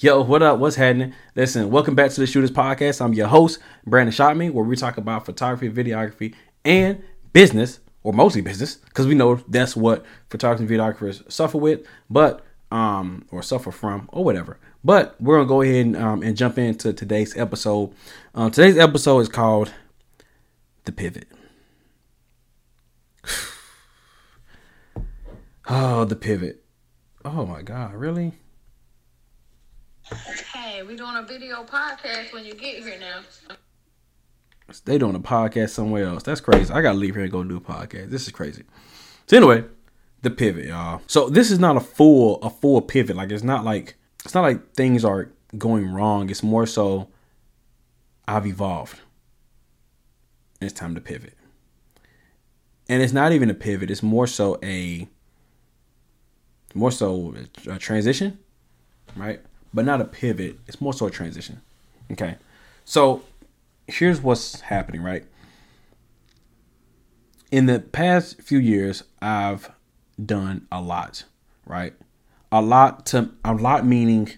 Yo, what up? What's happening? Listen, welcome back to the Shooters Podcast. I'm your host, Brandon Shotme, where we talk about photography, videography, and business, or mostly business, because we know that's what photographers and videographers suffer with, but um, or suffer from, or whatever. But we're gonna go ahead and, um, and jump into today's episode. Um, today's episode is called "The Pivot." oh, the pivot. Oh my God, really? Hey, we doing a video podcast when you get here now. They doing a podcast somewhere else. That's crazy. I gotta leave here and go do a podcast. This is crazy. So anyway, the pivot, y'all. So this is not a full a full pivot. Like it's not like it's not like things are going wrong. It's more so I've evolved. And it's time to pivot. And it's not even a pivot. It's more so a more so a transition, right? But not a pivot. It's more so a transition. Okay. So here's what's happening, right? In the past few years, I've done a lot, right? A lot to a lot meaning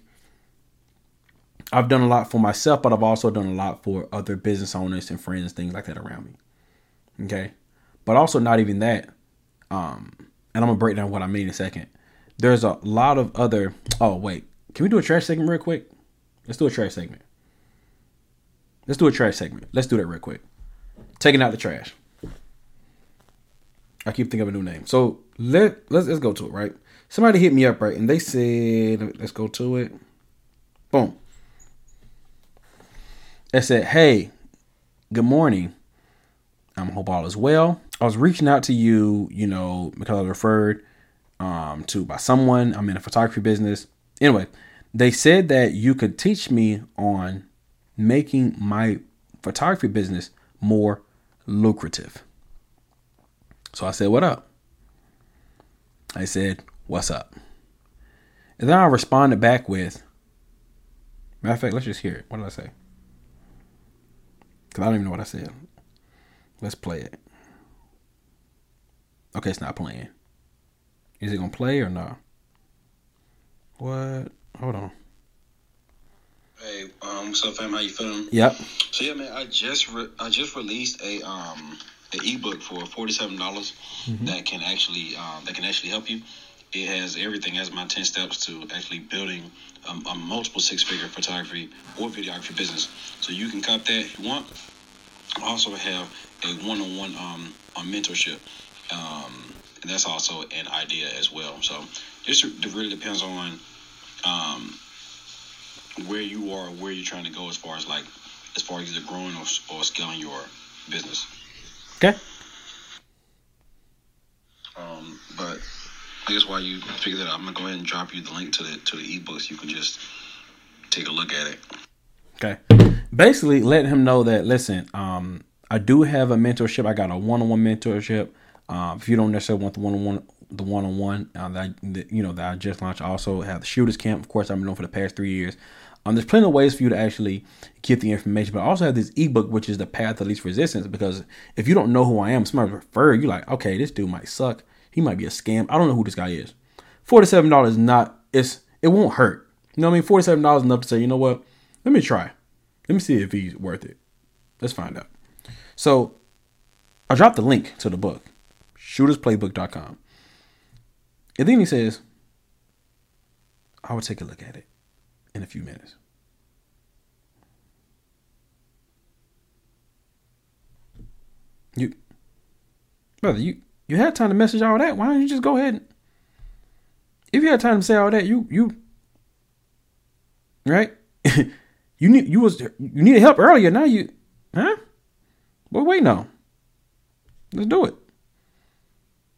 I've done a lot for myself, but I've also done a lot for other business owners and friends, things like that around me. Okay. But also not even that. Um, and I'm gonna break down what I mean in a second. There's a lot of other oh wait, can we do a trash segment real quick? Let's do a trash segment. Let's do a trash segment. Let's do that real quick. Taking out the trash. I keep thinking of a new name. So let let's let's go to it, right? Somebody hit me up, right? And they said, let's go to it. Boom. They said, hey, good morning. I um, hope all is well. I was reaching out to you, you know, because I referred um, to by someone. I'm in a photography business. Anyway, they said that you could teach me on making my photography business more lucrative. So I said, What up? I said, What's up? And then I responded back with, Matter of fact, let's just hear it. What did I say? Because I don't even know what I said. Let's play it. Okay, it's not playing. Is it going to play or not? What? Hold on. Hey, um, what's up, fam? How you feeling? Yep. So yeah, man, I just re- I just released a um an ebook for forty seven dollars mm-hmm. that can actually um, that can actually help you. It has everything. It has my ten steps to actually building um, a multiple six figure photography or videography business. So you can cop that if you want. I also have a one on one um on mentorship. Um, and that's also an idea as well. So this really depends on um, where you are, where you're trying to go as far as like, as far as either growing or, or scaling your business. Okay. Um, but I guess while you figure that out, I'm gonna go ahead and drop you the link to the to the ebooks. You can just take a look at it. Okay. Basically, letting him know that listen, um, I do have a mentorship. I got a one-on-one mentorship. Um, if you don't necessarily want the one-on-one the one on one that you know that I just launched. I also have the shooters camp. Of course, I've been known for the past three years. Um, there's plenty of ways for you to actually get the information, but I also have this ebook, which is the path of least resistance. Because if you don't know who I am, somebody refer you like, okay, this dude might suck. He might be a scam. I don't know who this guy is. Forty-seven dollars is not it's it won't hurt. You know what I mean? Forty-seven dollars enough to say, you know what? Let me try. Let me see if he's worth it. Let's find out. So I dropped the link to the book, shootersplaybook.com. And then he says, I will take a look at it in a few minutes. You, brother, you you had time to message all that. Why don't you just go ahead? And, if you had time to say all that, you you right? you need you was you needed help earlier. Now you, huh? What wait no. Let's do it.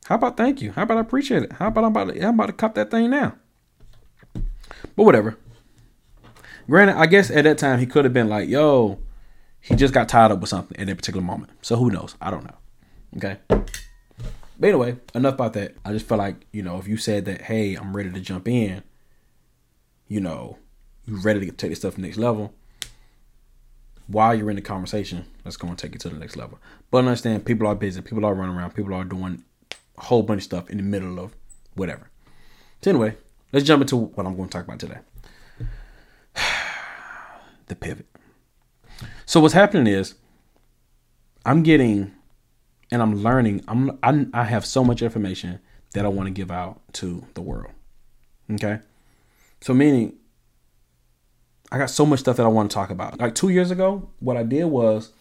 How about thank you? How about I appreciate it? How about I'm about to, I'm about to cop that thing now? But whatever. Granted, I guess at that time he could have been like, yo, he just got tied up with something at that particular moment. So who knows? I don't know. Okay. But anyway, enough about that. I just feel like, you know, if you said that, hey, I'm ready to jump in, you know, you ready to take this stuff to the next level, while you're in the conversation, that's going to take you to the next level. But understand, people are busy, people are running around, people are doing whole bunch of stuff in the middle of whatever. So anyway, let's jump into what I'm going to talk about today. The pivot. So what's happening is I'm getting and I'm learning. I'm I, I have so much information that I want to give out to the world. Okay? So meaning I got so much stuff that I want to talk about. Like 2 years ago, what I did was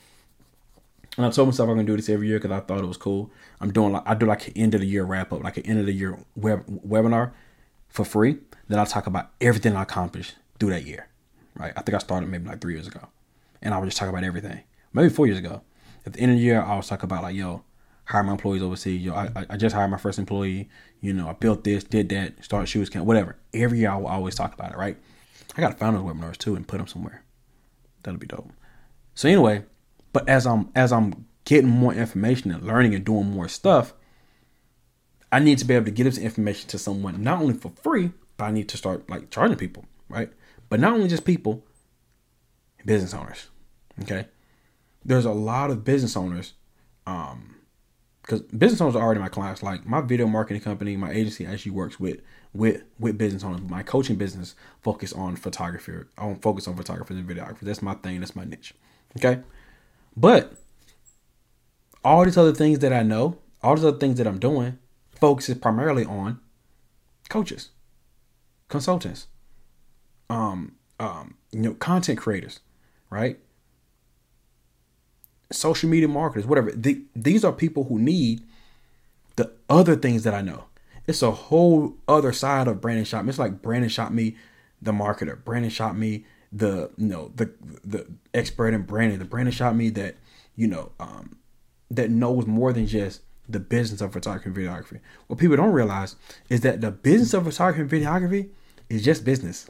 and I told myself I'm gonna do this every year because I thought it was cool. I'm doing like I do like an end of the year wrap up, like an end of the year web, webinar for free. Then I'll talk about everything I accomplished through that year. Right? I think I started maybe like three years ago, and I would just talk about everything. Maybe four years ago. At the end of the year, I was talking about like, yo, hire my employees overseas. Yo, I, I just hired my first employee. You know, I built this, did that, started Shooters Camp, whatever. Every year I will always talk about it. Right? I gotta find those webinars too and put them somewhere. That'll be dope. So anyway, but as I'm as I'm getting more information and learning and doing more stuff, I need to be able to get this information to someone not only for free, but I need to start like charging people, right? But not only just people, business owners. Okay. There's a lot of business owners, um, because business owners are already my clients. Like my video marketing company, my agency actually works with with with business owners. My coaching business focus on photography, on focus on photographers and videographers. That's my thing. That's my niche. Okay. But all these other things that I know, all these other things that I'm doing, focuses primarily on coaches, consultants, um, um, you know, content creators, right? Social media marketers, whatever. The, these are people who need the other things that I know. It's a whole other side of Brandon Shop. It's like Brandon Shotme, the marketer. Brandon Shotme the you know the the expert in branding. The Brandon Shotme that you know um, that knows more than just the business of photography and videography. What people don't realize is that the business of photography and videography is just business.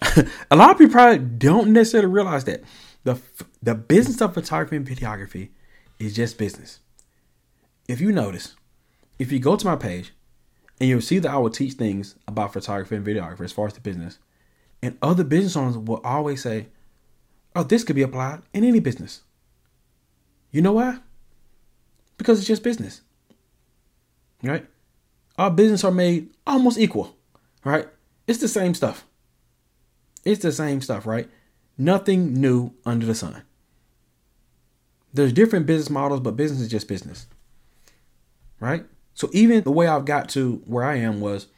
a lot of people probably don't necessarily realize that the the business of photography and videography is just business. If you notice, if you go to my page and you'll see that I will teach things about photography and videography as far as the business, and other business owners will always say, "Oh, this could be applied in any business." You know why? Because it's just business. Right? Our business are made almost equal. Right? It's the same stuff. It's the same stuff, right? Nothing new under the sun. There's different business models, but business is just business. Right? So even the way I've got to where I am was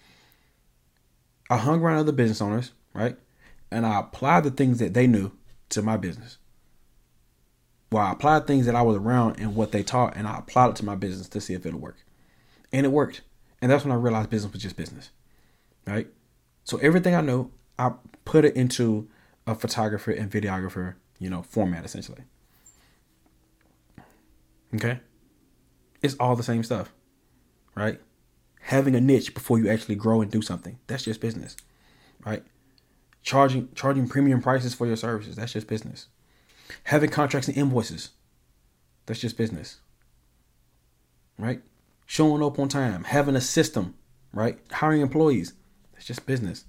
I hung around other business owners, right? And I applied the things that they knew to my business. Well, I applied things that I was around and what they taught, and I applied it to my business to see if it'll work. And it worked. And that's when I realized business was just business. Right? So everything I know, I put it into a photographer and videographer, you know, format essentially. Okay? It's all the same stuff. Right? Having a niche before you actually grow and do something. That's just business. Right? Charging charging premium prices for your services. That's just business. Having contracts and invoices. That's just business. Right? Showing up on time, having a system, right? Hiring employees. That's just business.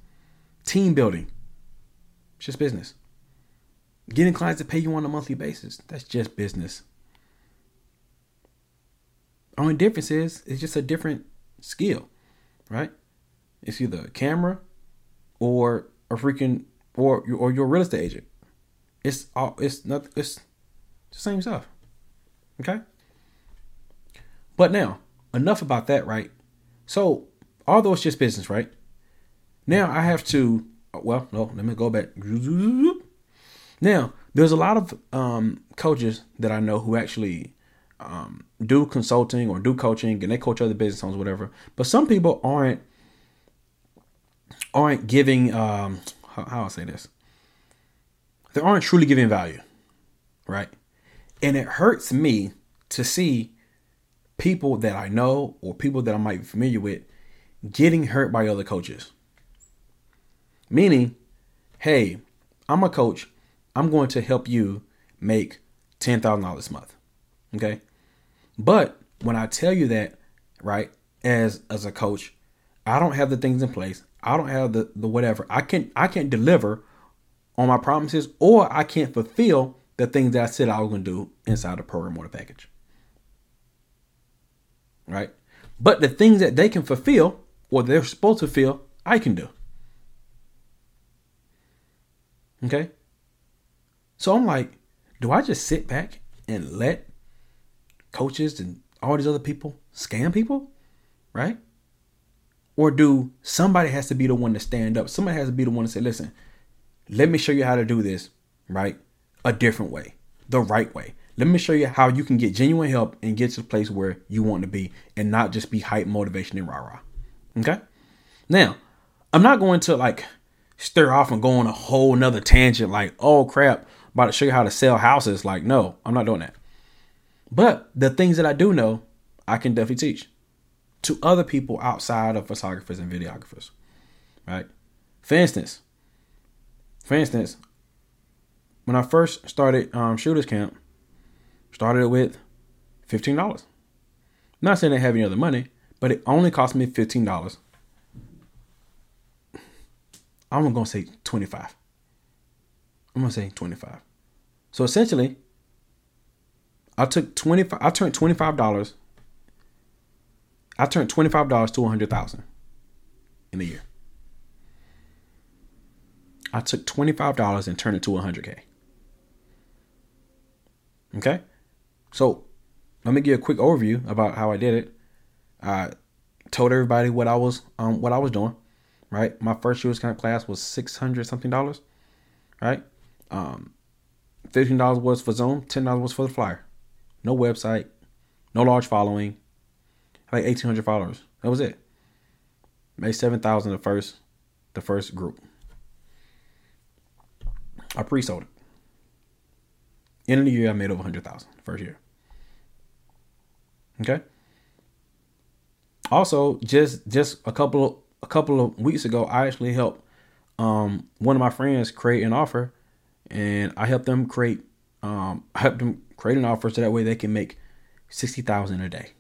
Team building. It's just business. Getting clients to pay you on a monthly basis. That's just business. Only difference is it's just a different skill, right? It's either a camera or a freaking or or your real estate agent. It's all it's not it's the same stuff. Okay? But now, enough about that, right? So, although it's just business, right? Now I have to well, no, let me go back. Now, there's a lot of um, coaches that I know who actually um, do consulting or do coaching and they coach other business owners, whatever. But some people aren't aren't giving um, how, how I say this they aren't truly giving value, right? And it hurts me to see people that I know or people that I might be familiar with getting hurt by other coaches. Meaning, hey, I'm a coach. I'm going to help you make $10,000 this month. Okay? But when I tell you that, right, as as a coach, I don't have the things in place. I don't have the the whatever. I can I can't deliver on my promises, or I can't fulfill the things that I said I was going to do inside the program or the package. Right? But the things that they can fulfill or they're supposed to fulfill, I can do. Okay. So I'm like, do I just sit back and let coaches and all these other people scam people? Right? Or do somebody has to be the one to stand up? Somebody has to be the one to say, listen, let me show you how to do this, right? A different way, the right way. Let me show you how you can get genuine help and get to the place where you want to be and not just be hype, motivation, and rah rah. Okay? Now, I'm not going to like stir off and go on a whole nother tangent like, oh crap, about to show you how to sell houses. Like, no, I'm not doing that. But the things that I do know, I can definitely teach to other people outside of photographers and videographers. Right? For instance, for instance, when I first started um, Shooters Camp, started it with fifteen dollars. Not saying I have any other money, but it only cost me fifteen dollars. I'm gonna say twenty five. I'm gonna say twenty five. So essentially, I took twenty five. I turned twenty five dollars. I turned twenty five dollars to hundred thousand in a year. I took twenty five dollars and turned it to a hundred k. Okay, so let me give you a quick overview about how I did it. I told everybody what I was um what I was doing. Right, my first year's kind of class was six hundred something dollars. Right, um, fifteen dollars was for Zoom, ten dollars was for the flyer. No website, no large following, like eighteen hundred followers. That was it. Made seven thousand the first, the first group. I pre-sold it. End of the year, I made over hundred thousand first year. Okay. Also, just just a couple a couple of weeks ago, I actually helped um, one of my friends create an offer, and I helped them create um, I them create an offer so that way they can make sixty thousand a day.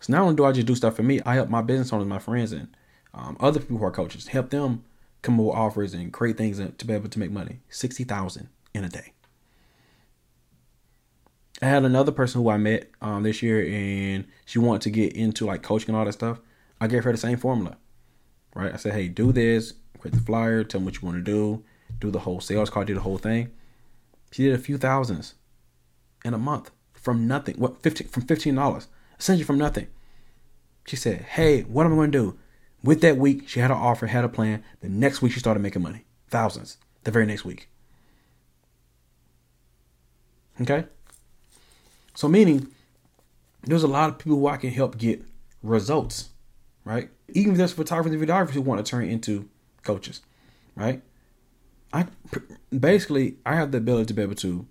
So not only do I just do stuff for me, I help my business owners, my friends, and um, other people who are coaches, help them come up with offers and create things to be able to make money. Sixty thousand in a day. I had another person who I met um, this year, and she wanted to get into like coaching and all that stuff. I gave her the same formula, right? I said, "Hey, do this, create the flyer, tell them what you want to do, do the whole sales card, do the whole thing." She did a few thousands in a month from nothing. What fifteen from fifteen dollars, essentially from nothing. She said, "Hey, what am I going to do?" With that week, she had an offer, had a plan. The next week, she started making money, thousands. The very next week. Okay. So meaning there's a lot of people who I can help get results, right? Even if there's photographers and videographers who want to turn into coaches, right? I basically I have the ability to be able to,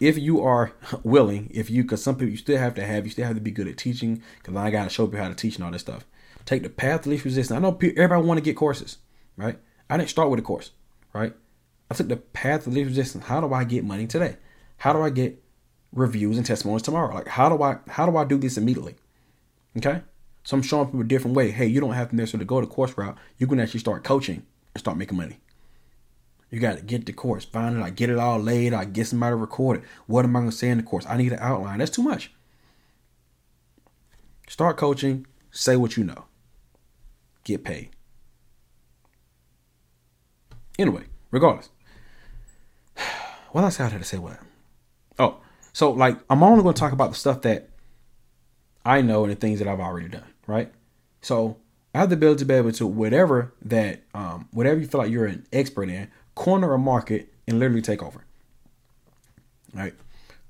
if you are willing, if you because some people you still have to have you still have to be good at teaching because I got to show you how to teach and all this stuff. Take the path of least resistance. I know everybody want to get courses, right? I didn't start with a course, right? I took the path of least resistance. How do I get money today? How do I get reviews and testimonials tomorrow? Like how do I how do I do this immediately? Okay? So I'm showing people a different way. Hey, you don't have to necessarily go the course route. You can actually start coaching and start making money. You got to get the course, find it, I get it all laid, I get somebody to record it. What am I going to say in the course? I need an outline. That's too much. Start coaching, say what you know, get paid. Anyway, regardless, what else I had to say? What? Oh, so like I'm only going to talk about the stuff that I know and the things that I've already done, right? So I have the ability to be able to whatever that um, whatever you feel like you're an expert in, corner a market and literally take over. Right?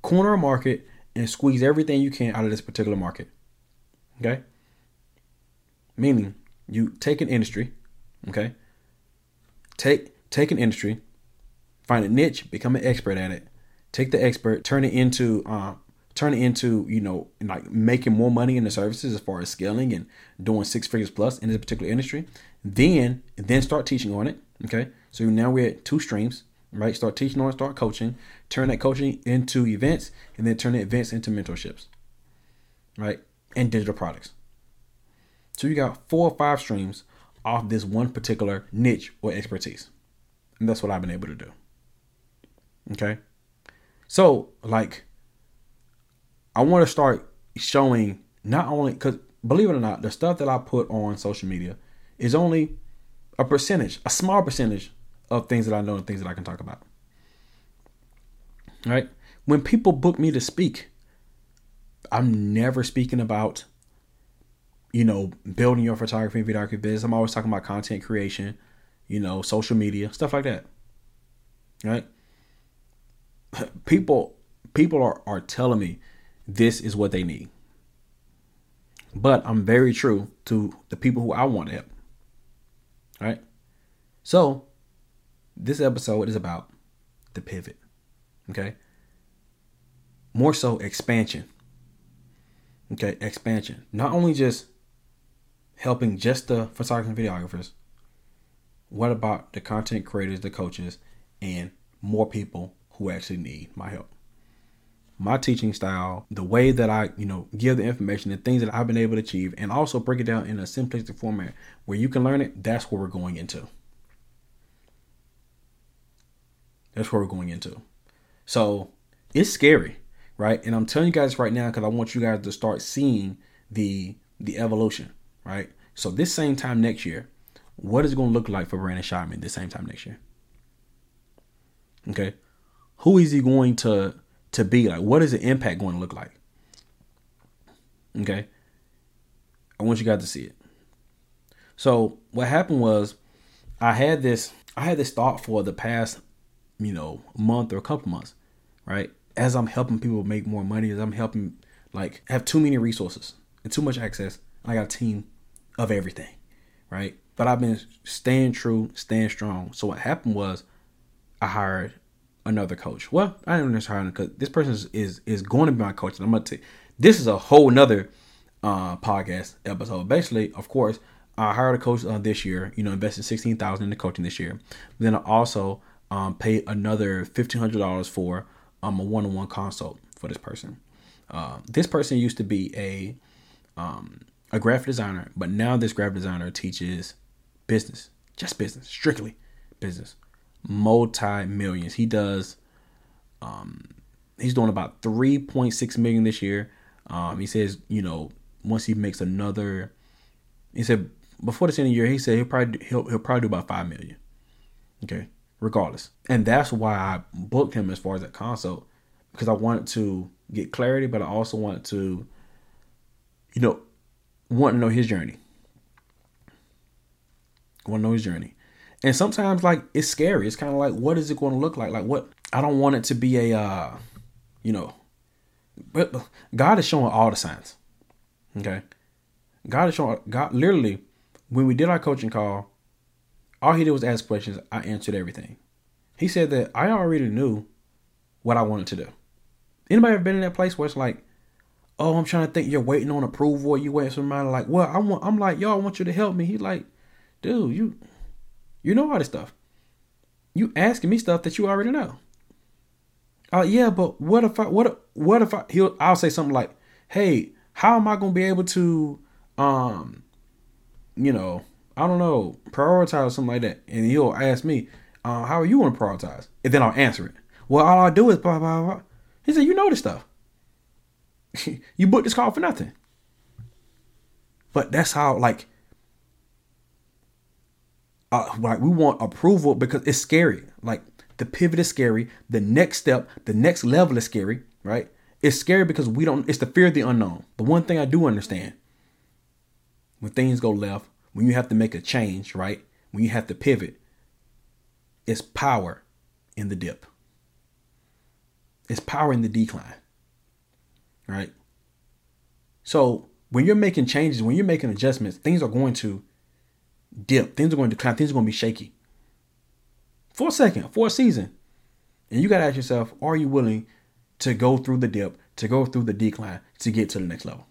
Corner a market and squeeze everything you can out of this particular market. Okay? Meaning you take an industry, okay? Take take an industry, find a niche, become an expert at it, take the expert, turn it into uh, turn it into you know like making more money in the services as far as scaling and doing six figures plus in this particular industry. Then then start teaching on it. Okay, so now we're at two streams. Right, start teaching on, start coaching, turn that coaching into events, and then turn the events into mentorships. Right, and digital products. So you got four or five streams off this one particular niche or expertise. And that's what I've been able to do. Okay. So, like, I want to start showing not only because believe it or not, the stuff that I put on social media is only a percentage, a small percentage of things that I know and things that I can talk about. Right? When people book me to speak, I'm never speaking about, you know, building your photography and videography business. I'm always talking about content creation, you know, social media, stuff like that. Right? People people are, are telling me this is what they need. But I'm very true to the people who I want to help. Right? So this episode is about the pivot. Okay? More so expansion. Okay, expansion. Not only just helping just the photographers and videographers. What about the content creators, the coaches, and more people who actually need my help? My teaching style, the way that I, you know, give the information, the things that I've been able to achieve, and also break it down in a simplistic format where you can learn it, that's what we're going into. That's where we're going into. So it's scary, right? And I'm telling you guys right now because I want you guys to start seeing the the evolution, right? So this same time next year, what is it going to look like for Brandon Shotme this same time next year? Okay, who is he going to to be like? What is the impact going to look like? Okay, I want you guys to see it. So what happened was, I had this I had this thought for the past you know, month or a couple months, right? As I'm helping people make more money, as I'm helping like have too many resources and too much access, I got a team of everything, right? But I've been staying true, staying strong. So what happened was I hired another coach. Well, I didn't necessarily hire because this person is, is is going to be my coach. And I'm gonna take this is a whole nother uh podcast episode. Basically, of course, I hired a coach uh, this year, you know, invested sixteen thousand in the coaching this year. Then I also um, pay another fifteen hundred dollars for um, a one on one consult for this person. Uh, this person used to be a um, a graphic designer, but now this graphic designer teaches business, just business, strictly business, multi millions. He does. Um, he's doing about three point six million this year. Um, he says, you know, once he makes another, he said before the end of the year, he said he'll probably he'll, he'll probably do about five million. Okay, regardless. And that's why I booked him as far as that consult because I wanted to get clarity, but I also wanted to, you know, want to know his journey. Want to know his journey. And sometimes like it's scary. It's kind of like what is it going to look like? Like what I don't want it to be a uh, you know, but God is showing all the signs. Okay? God is showing God literally when we did our coaching call, all he did was ask questions. I answered everything. He said that I already knew what I wanted to do. Anybody ever been in that place where it's like, oh, I'm trying to think you're waiting on approval or you waiting somebody like, well, I want I'm like, yo, I want you to help me. He's like, dude, you you know all this stuff. You asking me stuff that you already know. Oh uh, yeah, but what if I what what if I he'll I'll say something like, hey, how am I gonna be able to um you know I don't know, prioritize or something like that. And he'll ask me, uh, how are you going to prioritize? And then I'll answer it. Well, all I do is blah, blah, blah. He said, you know this stuff. you booked this call for nothing. But that's how, like, uh, like we want approval because it's scary. Like the pivot is scary. The next step, the next level is scary, right? It's scary because we don't, it's the fear of the unknown. But one thing I do understand when things go left, when you have to make a change, right? When you have to pivot, it's power in the dip. It's power in the decline. Right? So when you're making changes, when you're making adjustments, things are going to dip. Things are going to decline. Things are going to be shaky. For a second, for a season. And you got to ask yourself, are you willing to go through the dip, to go through the decline, to get to the next level?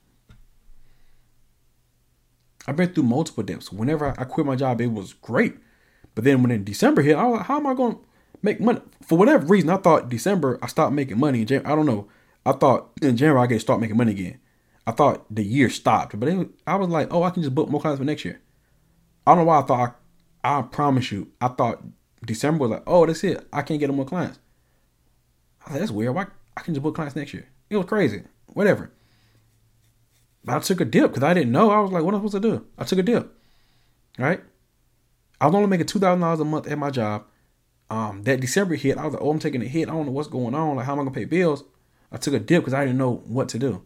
I've been through multiple dips. Whenever I quit my job, it was great. But then when in December hit, I was like, how am I going to make money? For whatever reason, I thought December I stopped making money. In January, I don't know. I thought in January I get start making money again. I thought the year stopped, but it, I was like, oh, I can just book more clients for next year. I don't know why I thought. I, I promise you, I thought December was like, oh, that's it. I can't get no more clients. I said, that's weird. Why I can just book clients next year? It was crazy. Whatever. I took a dip because I didn't know. I was like, what am I supposed to do? I took a dip. Right? I was only making two thousand dollars a month at my job. Um, that December hit, I was like, oh, I'm taking a hit. I don't know what's going on. Like, how am I gonna pay bills? I took a dip because I didn't know what to do.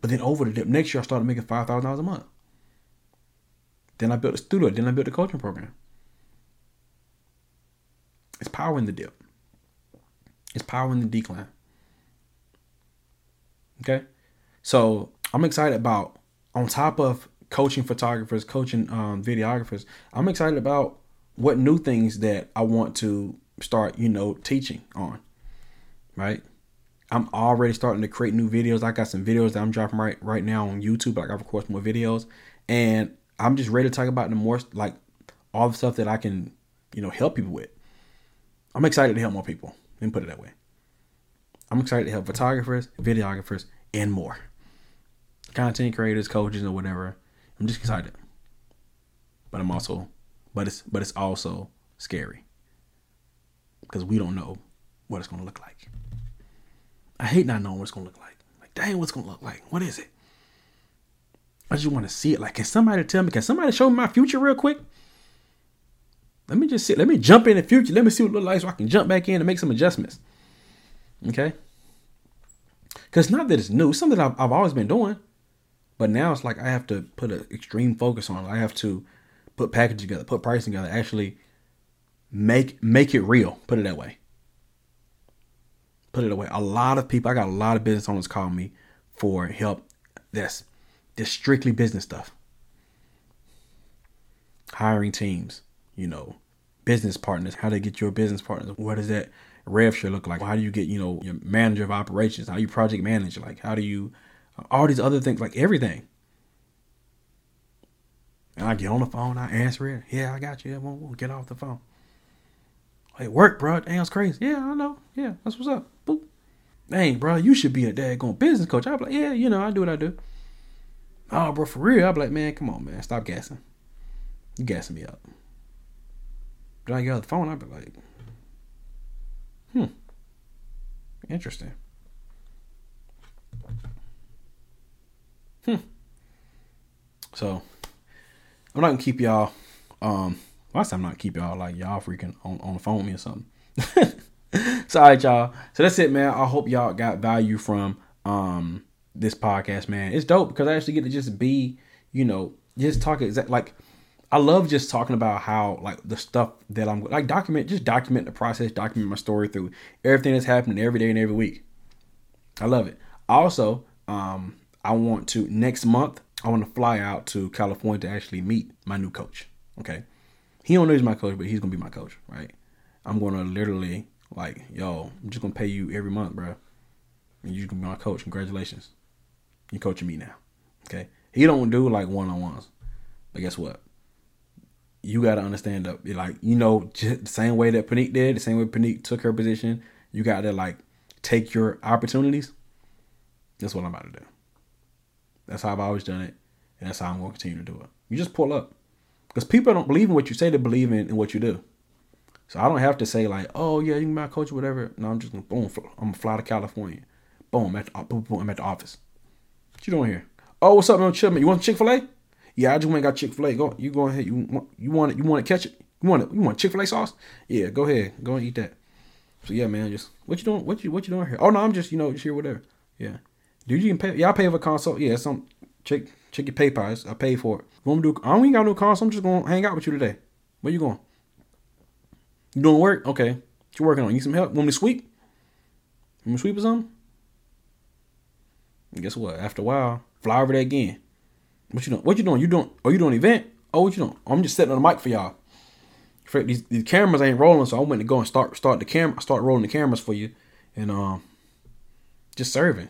But then over the dip, next year I started making five thousand dollars a month. Then I built a studio. Then I built a coaching program. It's power in the dip. It's power in the decline. Okay, so I'm excited about on top of coaching photographers, coaching um, videographers. I'm excited about what new things that I want to start, you know, teaching on. Right. I'm already starting to create new videos. I got some videos that I'm dropping right right now on YouTube. Like I've recorded more videos, and I'm just ready to talk about the more like all the stuff that I can, you know, help people with. I'm excited to help more people. Me put it that way. I'm excited to help photographers, videographers, and more. Content creators, coaches, or whatever. I'm just excited. But I'm also but it's but it's also scary. Because we don't know what it's gonna look like. I hate not knowing what it's gonna look like. Like, dang, what's gonna look like? What is it? I just want to see it. Like, can somebody tell me? Can somebody show me my future real quick? Let me just sit. Let me jump in the future. Let me see what it looks like so I can jump back in and make some adjustments. Okay. Because not that it's new, something I've, I've always been doing. But now it's like I have to put an extreme focus on it. I have to put package together, put pricing together, actually make make it real. Put it that way. Put it away. A lot of people, I got a lot of business owners call me for help. That's just strictly business stuff. Hiring teams, you know, business partners, how to get your business partners. What does that rev share look like? How do you get, you know, your manager of operations? How you project manage? Like, how do you, all these other things, like everything. And I get on the phone, I answer it. Yeah, I got you. Yeah, we'll, we'll get off the phone. Hey, work, bro. Damn, it's crazy. Yeah, I know. Yeah, that's what's up. Boop. Dang, bro, you should be a daggone business coach. I'm like, yeah, you know, I do what I do. Oh, bro, for real. I'm like, man, come on, man. Stop gassing. You gassing me up. Then I get off the phone, I'd be like, hmm. Interesting. Hmm. So I'm not gonna keep y'all. Um, last time I'm not keep y'all like y'all freaking on, on the phone with me or something. so all right, y'all. So that's it, man. I hope y'all got value from um this podcast, man. It's dope because I actually get to just be, you know, just talk exact like I love just talking about how like the stuff that I'm like document, just document the process, document my story through everything that's happening every day and every week. I love it. Also, um, I want to next month I want to fly out to California to actually meet my new coach. Okay. He don't know he's my coach, but he's gonna be my coach, right? I'm gonna literally like, yo, I'm just gonna pay you every month, bro. And you're gonna be my coach. Congratulations. You're coaching me now. Okay. He don't do like one on ones. But guess what? You gotta understand that like, you know, just the same way that Panique did, the same way Panique took her position, you gotta like take your opportunities. That's what I'm about to do. That's how I've always done it, and that's how I'm going to continue to do it. You just pull up, because people don't believe in what you say; they believe in, in what you do. So I don't have to say like, "Oh yeah, you can be my coach, or whatever." No, I'm just gonna boom. I'm gonna fly to California. Boom, I'm at the, boom, boom, I'm at the office. What you doing here? Oh, what's up, man? Chill, man. You want Chick Fil A? Yeah, I just went got Chick Fil A. Go, you go ahead. You want, you want it? You want to catch it? You want it? You want Chick Fil A sauce? Yeah, go ahead. Go and eat that. So yeah, man. Just what you doing? What you what you doing here? Oh no, I'm just you know just here whatever. Yeah. Dude, you can pay. I pay for a console. Yeah, some check check your PayPal. I pay for it. You want me to do? I don't even got no console. I'm just gonna hang out with you today. Where you going? You doing work? Okay. What you working on? You need some help? Want me to sweep? Want me to sweep or something? And guess what? After a while, fly over there again. What you doing? What you doing? You doing? Oh, you doing an event? Oh, what you doing? I'm just setting on the mic for y'all. These, these cameras ain't rolling, so I went to go and start start the camera, start rolling the cameras for you, and um, just serving.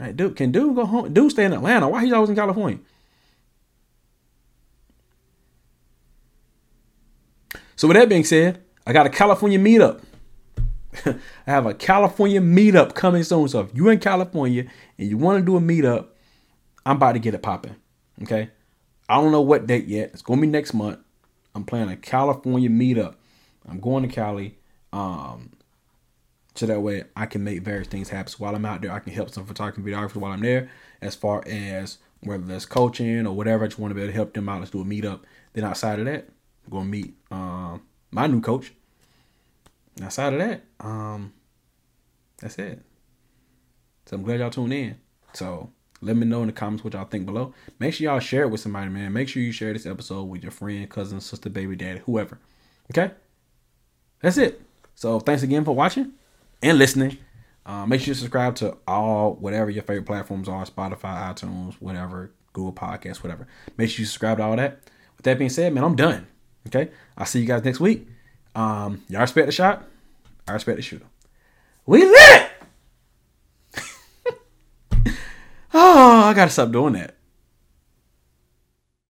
Like, dude, can dude go home? Dude stay in Atlanta. Why he always in California? So with that being said, I got a California meetup. I have a California meetup coming soon. So if you're in California and you want to do a meetup, I'm about to get it popping. Okay. I don't know what date yet. It's gonna be next month. I'm planning a California meetup. I'm going to Cali. Um, So that way I can make various things happen. So while I'm out there, I can help some photography videographers while I'm there, as far as whether that's coaching or whatever. I just want to be able to help them out. Let's do a meetup. Then outside of that, I'm gonna meet um, my new coach. outside of that, um, that's it. So I'm glad y'all tuned in. So let me know in the comments what y'all think below. Make sure y'all share it with somebody, man. Make sure you share this episode with your friend, cousin, sister, baby, daddy, whoever. Okay? That's it. So thanks again for watching and listening. Uh, make sure you subscribe to all whatever your favorite platforms are Spotify, iTunes, whatever, Google Podcasts, whatever. Make sure you subscribe to all that. With that being said, man, I'm done. Okay? I'll see you guys next week. Um, y'all respect the shot? I respect the shooter. We lit! oh, I gotta stop doing that.